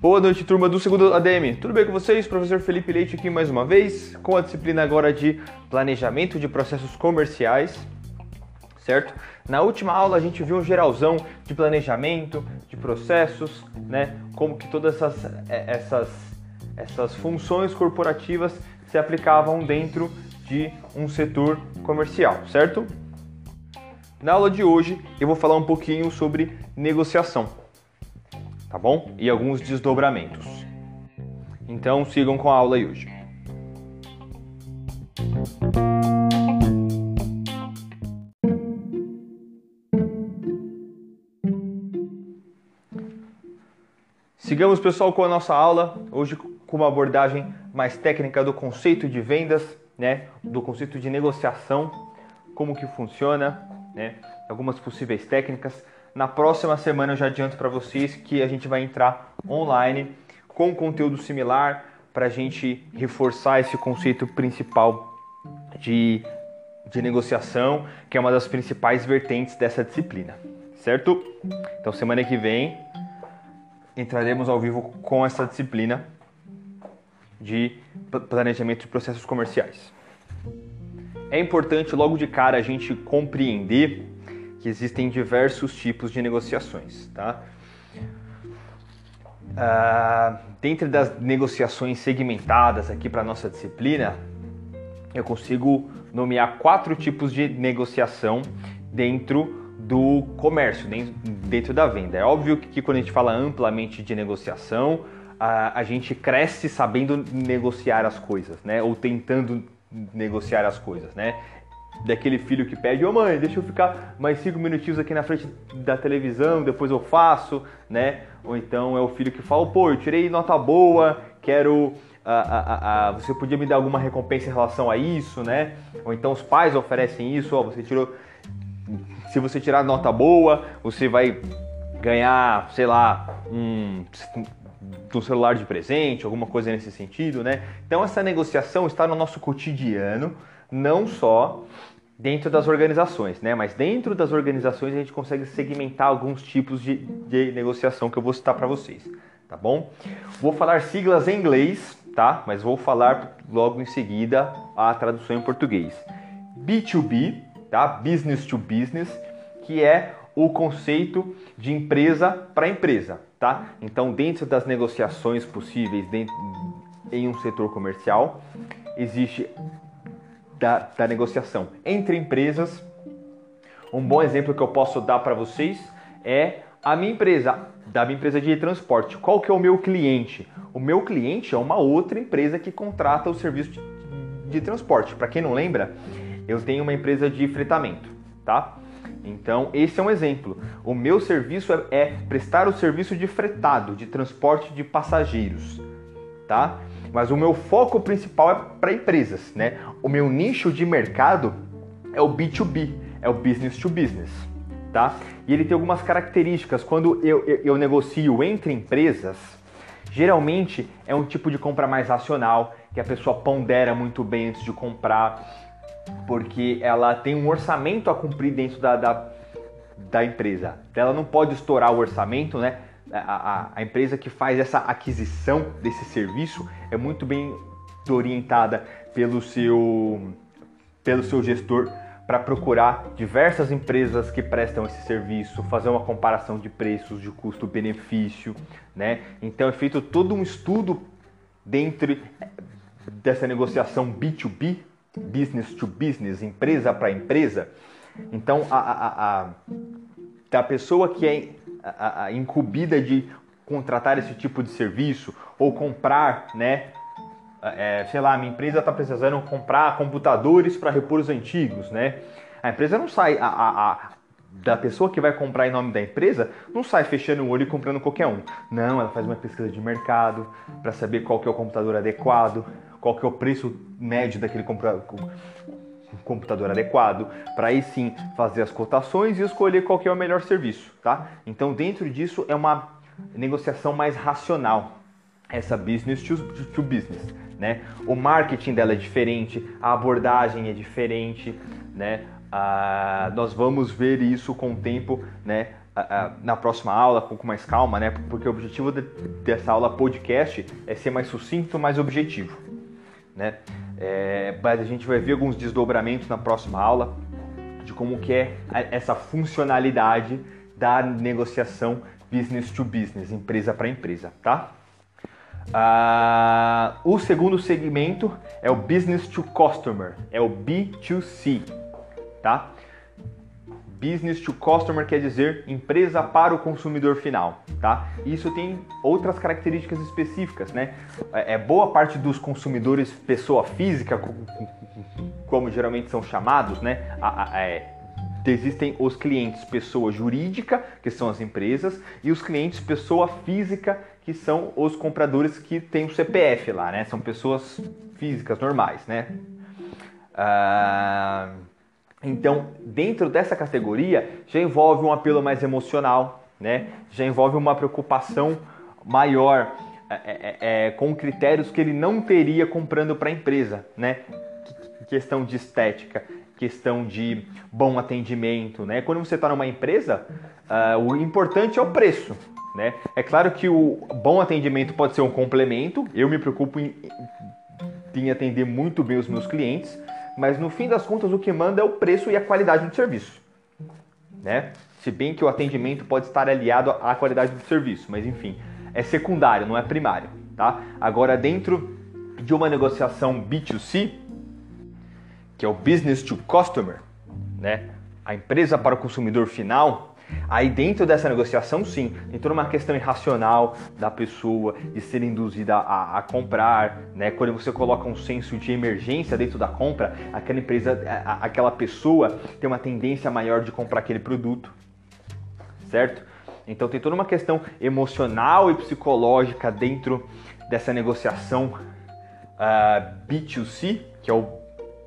Boa noite, turma do segundo ADM. Tudo bem com vocês? Professor Felipe Leite aqui mais uma vez, com a disciplina agora de planejamento de processos comerciais, certo? Na última aula a gente viu um geralzão de planejamento, de processos, né? Como que todas essas, é, essas, essas funções corporativas se aplicavam dentro de um setor comercial, certo? Na aula de hoje eu vou falar um pouquinho sobre negociação tá bom? E alguns desdobramentos. Então sigam com a aula aí hoje. Sigamos, pessoal, com a nossa aula, hoje com uma abordagem mais técnica do conceito de vendas, né? Do conceito de negociação, como que funciona, né? Algumas possíveis técnicas na próxima semana eu já adianto para vocês que a gente vai entrar online com conteúdo similar para a gente reforçar esse conceito principal de, de negociação, que é uma das principais vertentes dessa disciplina, certo? Então semana que vem entraremos ao vivo com essa disciplina de planejamento de processos comerciais. É importante logo de cara a gente compreender que existem diversos tipos de negociações, tá? Ah, dentro das negociações segmentadas aqui para nossa disciplina, eu consigo nomear quatro tipos de negociação dentro do comércio, dentro da venda. É óbvio que quando a gente fala amplamente de negociação, a, a gente cresce sabendo negociar as coisas, né? Ou tentando negociar as coisas, né? daquele filho que pede, ô oh, mãe, deixa eu ficar mais cinco minutinhos aqui na frente da televisão, depois eu faço, né? Ou então é o filho que fala, pô, eu tirei nota boa, quero. você podia me dar alguma recompensa em relação a isso, né? Ou então os pais oferecem isso, ó, você tirou. Se você tirar nota boa, você vai ganhar, sei lá, um, um celular de presente, alguma coisa nesse sentido, né? Então essa negociação está no nosso cotidiano, não só dentro das organizações, né? Mas dentro das organizações a gente consegue segmentar alguns tipos de, de negociação que eu vou citar para vocês, tá bom? Vou falar siglas em inglês, tá? Mas vou falar logo em seguida a tradução em português. B2B, tá? Business to business, que é o conceito de empresa para empresa, tá? Então, dentro das negociações possíveis dentro, em um setor comercial, existe da, da negociação entre empresas. Um bom exemplo que eu posso dar para vocês é a minha empresa, da minha empresa de transporte. Qual que é o meu cliente? O meu cliente é uma outra empresa que contrata o serviço de, de transporte. Para quem não lembra, eu tenho uma empresa de fretamento, tá? Então, esse é um exemplo. O meu serviço é, é prestar o serviço de fretado, de transporte de passageiros, tá? mas o meu foco principal é para empresas, né? O meu nicho de mercado é o B2B, é o business to business, tá? E ele tem algumas características. Quando eu, eu, eu negocio entre empresas, geralmente é um tipo de compra mais racional, que a pessoa pondera muito bem antes de comprar, porque ela tem um orçamento a cumprir dentro da, da, da empresa. Ela não pode estourar o orçamento, né? a, a, a empresa que faz essa aquisição desse serviço é muito bem orientada pelo seu, pelo seu gestor para procurar diversas empresas que prestam esse serviço, fazer uma comparação de preços, de custo-benefício, né? Então é feito todo um estudo dentro dessa negociação B2B, business to business, empresa para empresa. Então a, a, a, pessoa que é a, a incumbida de contratar esse tipo de serviço ou comprar, né? É, sei lá, minha empresa está precisando comprar computadores para repor os antigos, né? A empresa não sai, a, a, a, da pessoa que vai comprar em nome da empresa, não sai fechando o olho e comprando qualquer um. Não, ela faz uma pesquisa de mercado para saber qual que é o computador adequado, qual que é o preço médio daquele computador adequado, para aí sim fazer as cotações e escolher qual que é o melhor serviço, tá? Então dentro disso é uma negociação mais racional, essa business to, to business, né? O marketing dela é diferente, a abordagem é diferente, né? Ah, nós vamos ver isso com o tempo, né? na próxima aula, pouco mais calma, né? Porque o objetivo de, dessa aula podcast é ser mais sucinto, mais objetivo, né? É, mas a gente vai ver alguns desdobramentos na próxima aula de como que é essa funcionalidade da negociação business to business, empresa para empresa, tá? Ah, o segundo segmento é o business to customer, é o B2C, tá? Business to customer quer dizer empresa para o consumidor final, tá? Isso tem outras características específicas, né? É, é boa parte dos consumidores pessoa física, como geralmente são chamados, né? É, existem os clientes pessoa jurídica, que são as empresas, e os clientes pessoa física, que são os compradores que têm o CPF lá, né? São pessoas físicas normais, né? Ah, então, dentro dessa categoria, já envolve um apelo mais emocional, né? Já envolve uma preocupação maior é, é, é, com critérios que ele não teria comprando para a empresa, né? Questão de estética, questão de bom atendimento, né? Quando você está numa empresa, uh, o importante é o preço, né? É claro que o bom atendimento pode ser um complemento. Eu me preocupo em, em atender muito bem os meus clientes, mas no fim das contas o que manda é o preço e a qualidade do serviço, né? Se bem que o atendimento pode estar aliado à qualidade do serviço, mas enfim, é secundário, não é primário, tá? Agora dentro de uma negociação B2C, que é o business to customer, né? A empresa para o consumidor final, Aí dentro dessa negociação, sim, toda uma questão irracional da pessoa de ser induzida a, a, comprar, né? Quando você coloca um senso de emergência dentro da compra, aquela empresa, a, aquela pessoa tem uma tendência maior de comprar aquele produto, certo? Então tem toda uma questão emocional e psicológica dentro dessa negociação uh, ah, B2C, que é o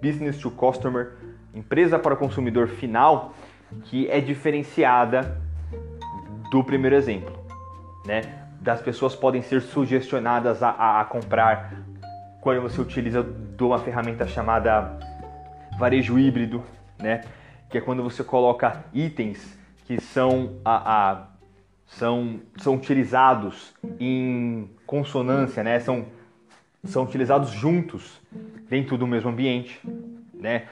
Business to Customer, empresa para o consumidor final, que é diferenciada do primeiro exemplo, né? Das pessoas podem ser sugestionadas a, a, a comprar quando você utiliza de uma ferramenta chamada varejo híbrido, né? Que é quando você coloca itens que são a, a são, são utilizados em consonância, né? São, são utilizados juntos dentro do mesmo ambiente, né?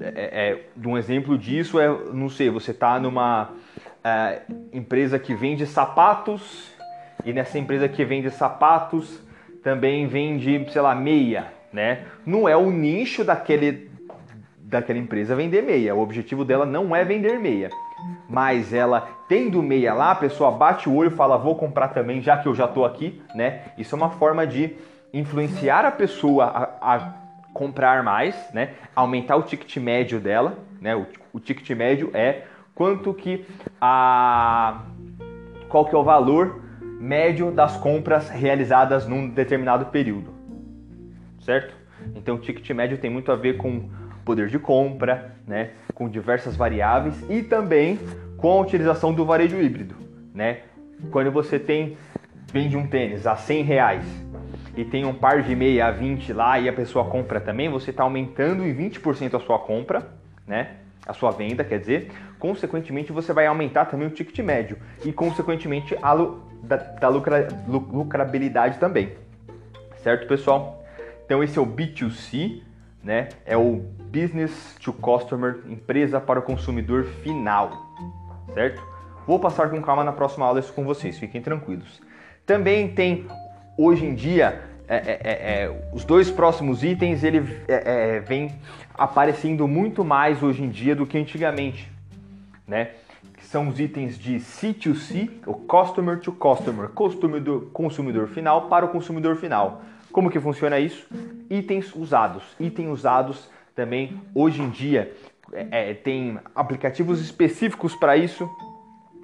É, é, um exemplo disso é, não sei, você está numa é, empresa que vende sapatos e nessa empresa que vende sapatos também vende, sei lá, meia, né? Não é o nicho daquele, daquela empresa vender meia. O objetivo dela não é vender meia. Mas ela tendo meia lá, a pessoa bate o olho e fala, vou comprar também, já que eu já estou aqui, né? Isso é uma forma de influenciar a pessoa a, a comprar mais, né? Aumentar o ticket médio dela, né? O, o ticket médio é quanto que a qual que é o valor médio das compras realizadas num determinado período, certo? Então o ticket médio tem muito a ver com poder de compra, né? Com diversas variáveis e também com a utilização do varejo híbrido, né? Quando você tem vende um tênis a 100 reais e tem um par de meia a 20 lá e a pessoa compra também, você está aumentando em 20% a sua compra, né? A sua venda, quer dizer, consequentemente você vai aumentar também o ticket médio e consequentemente a da, da lucra, lucrabilidade também. Certo, pessoal? Então esse é o B2C, né? É o business to customer, empresa para o consumidor final, certo? Vou passar com calma na próxima aula isso com vocês, fiquem tranquilos. Também tem hoje em dia, é, é, é, é, os dois próximos itens ele é, vem aparecendo muito mais hoje em dia do que antigamente, né? Que são os itens de C2C, o Customer to Customer, consumidor, consumidor final para o consumidor final. Como que funciona isso? Itens usados. Itens usados também hoje em dia é, tem aplicativos específicos para isso,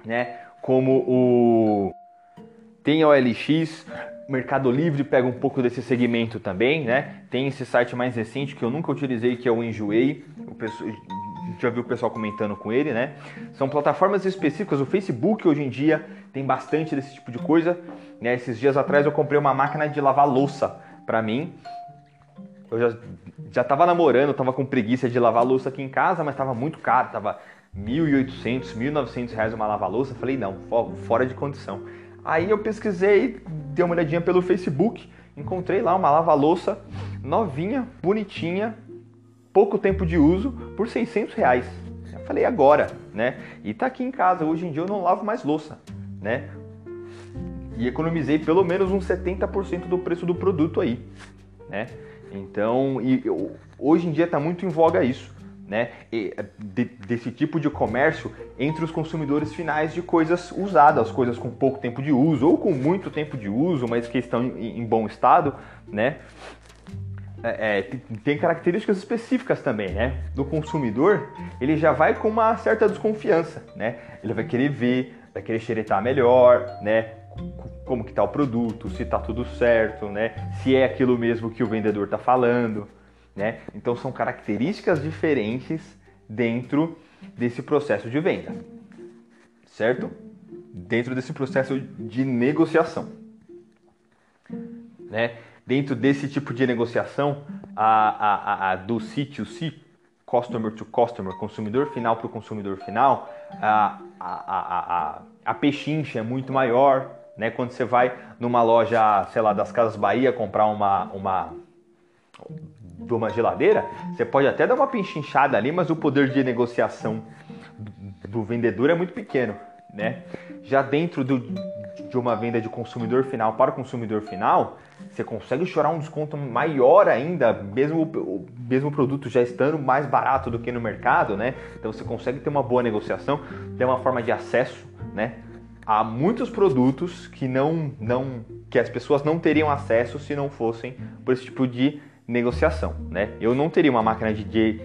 né? Como o tem OLX, Mercado Livre pega um pouco desse segmento também, né? Tem esse site mais recente que eu nunca utilizei, que é o Enjoei. O pessoal, já viu o pessoal comentando com ele, né? São plataformas específicas. O Facebook hoje em dia tem bastante desse tipo de coisa. Né? Esses dias atrás eu comprei uma máquina de lavar louça para mim. Eu já, já tava namorando, tava com preguiça de lavar louça aqui em casa, mas tava muito caro, tava 1.800, 1.900 reais uma lava-louça. Falei, não, fora de condição. Aí eu pesquisei, dei uma olhadinha pelo Facebook, encontrei lá uma lava-louça novinha, bonitinha, pouco tempo de uso, por 600 reais. Eu falei, agora, né? E tá aqui em casa, hoje em dia eu não lavo mais louça, né? E economizei pelo menos uns 70% do preço do produto aí, né? Então, e, hoje em dia está muito em voga isso né, de, desse tipo de comércio entre os consumidores finais de coisas usadas, coisas com pouco tempo de uso ou com muito tempo de uso, mas que estão em, em bom estado, né? É, é tem características específicas também, né? Do consumidor, ele já vai com uma certa desconfiança, né? Ele vai querer ver, vai querer xeretar melhor, né? Como que tá o produto, se tá tudo certo, né? Se é aquilo mesmo que o vendedor tá falando, né? Então são características diferentes dentro desse processo de venda, certo? Dentro desse processo de negociação, né? Dentro desse tipo de negociação, a, a, a do C2C, customer to customer, consumidor final para o consumidor final, a, a, a, a pechincha é muito maior, né? Quando você vai numa loja, sei lá, das Casas Bahia comprar uma, uma de uma geladeira, você pode até dar uma pinchinchada ali, mas o poder de negociação do vendedor é muito pequeno, né? Já dentro do, de uma venda de consumidor final para o consumidor final, você consegue chorar um desconto maior ainda, mesmo o mesmo produto já estando mais barato do que no mercado, né? Então você consegue ter uma boa negociação, ter uma forma de acesso, né? Há muitos produtos que não, não que as pessoas não teriam acesso se não fossem por esse tipo de negociação, né? Eu não teria uma máquina de, de,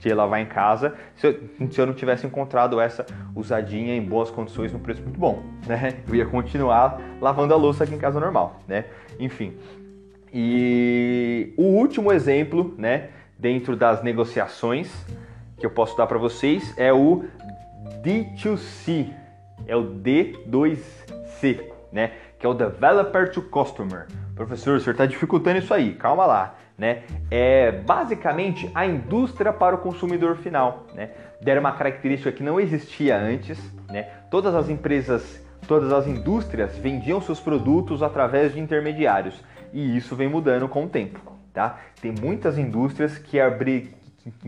de lavar em casa se eu, se eu, não tivesse encontrado essa usadinha em boas condições no preço muito bom, né? Eu ia continuar lavando a louça aqui em casa normal, né? Enfim. E o último exemplo, né, dentro das negociações que eu posso dar para vocês é o D2C, é o D2C, né, que é o Developer to Customer. Professor, o senhor está dificultando isso aí, calma lá né? É basicamente a indústria para o consumidor final, né? Deram uma característica que não existia antes, né? Todas as empresas, todas as indústrias vendiam seus produtos através de intermediários e isso vem mudando com o tempo, tá? Tem muitas indústrias que, abri,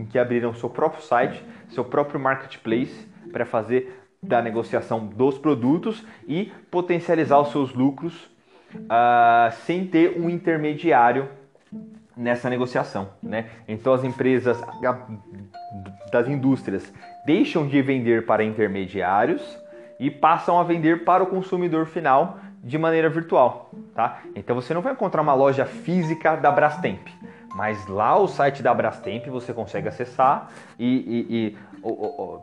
que abriram seu próprio site, seu próprio marketplace para fazer da negociação dos produtos e potencializar os seus lucros uh, sem ter um intermediário nessa negociação, né? Então as empresas das indústrias deixam de vender para intermediários e passam a vender para o consumidor final de maneira virtual, tá? Então você não vai encontrar uma loja física da Brastemp, mas lá o site da Brastemp você consegue acessar e, e, e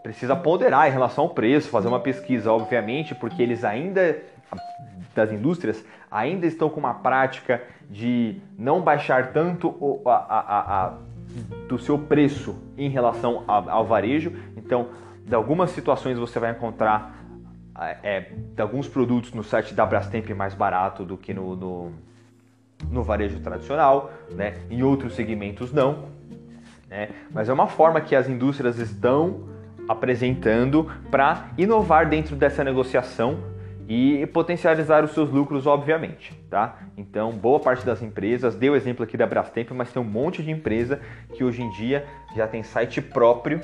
precisa ponderar em relação ao preço, fazer uma pesquisa, obviamente, porque eles ainda das indústrias ainda estão com uma prática de não baixar tanto a, a, a, do seu preço em relação ao varejo. Então, de algumas situações você vai encontrar é, de alguns produtos no site da Brastemp mais barato do que no, no, no varejo tradicional, né? em outros segmentos não. Né? Mas é uma forma que as indústrias estão apresentando para inovar dentro dessa negociação e potencializar os seus lucros, obviamente, tá? Então, boa parte das empresas, deu exemplo aqui da Brastemp, mas tem um monte de empresa que hoje em dia já tem site próprio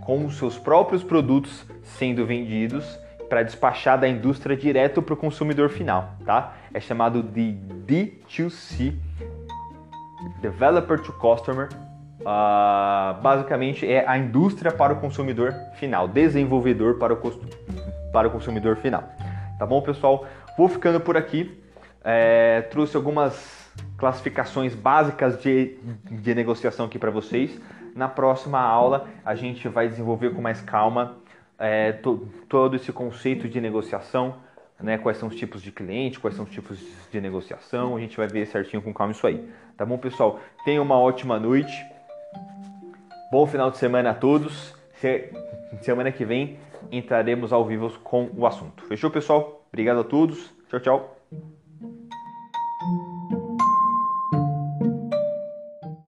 com os seus próprios produtos sendo vendidos para despachar da indústria direto para o consumidor final, tá? É chamado de D2C, Developer to Customer. Uh, basicamente é a indústria para o consumidor final, desenvolvedor para o, para o consumidor final. Tá bom, pessoal? Vou ficando por aqui. É, trouxe algumas classificações básicas de, de negociação aqui para vocês. Na próxima aula a gente vai desenvolver com mais calma é, to, todo esse conceito de negociação, né? Quais são os tipos de cliente, quais são os tipos de negociação. A gente vai ver certinho com calma isso aí. Tá bom, pessoal? Tenha uma ótima noite. Bom final de semana a todos. Se, semana que vem entraremos ao vivo com o assunto. Fechou, pessoal? Obrigado a todos. Tchau, tchau.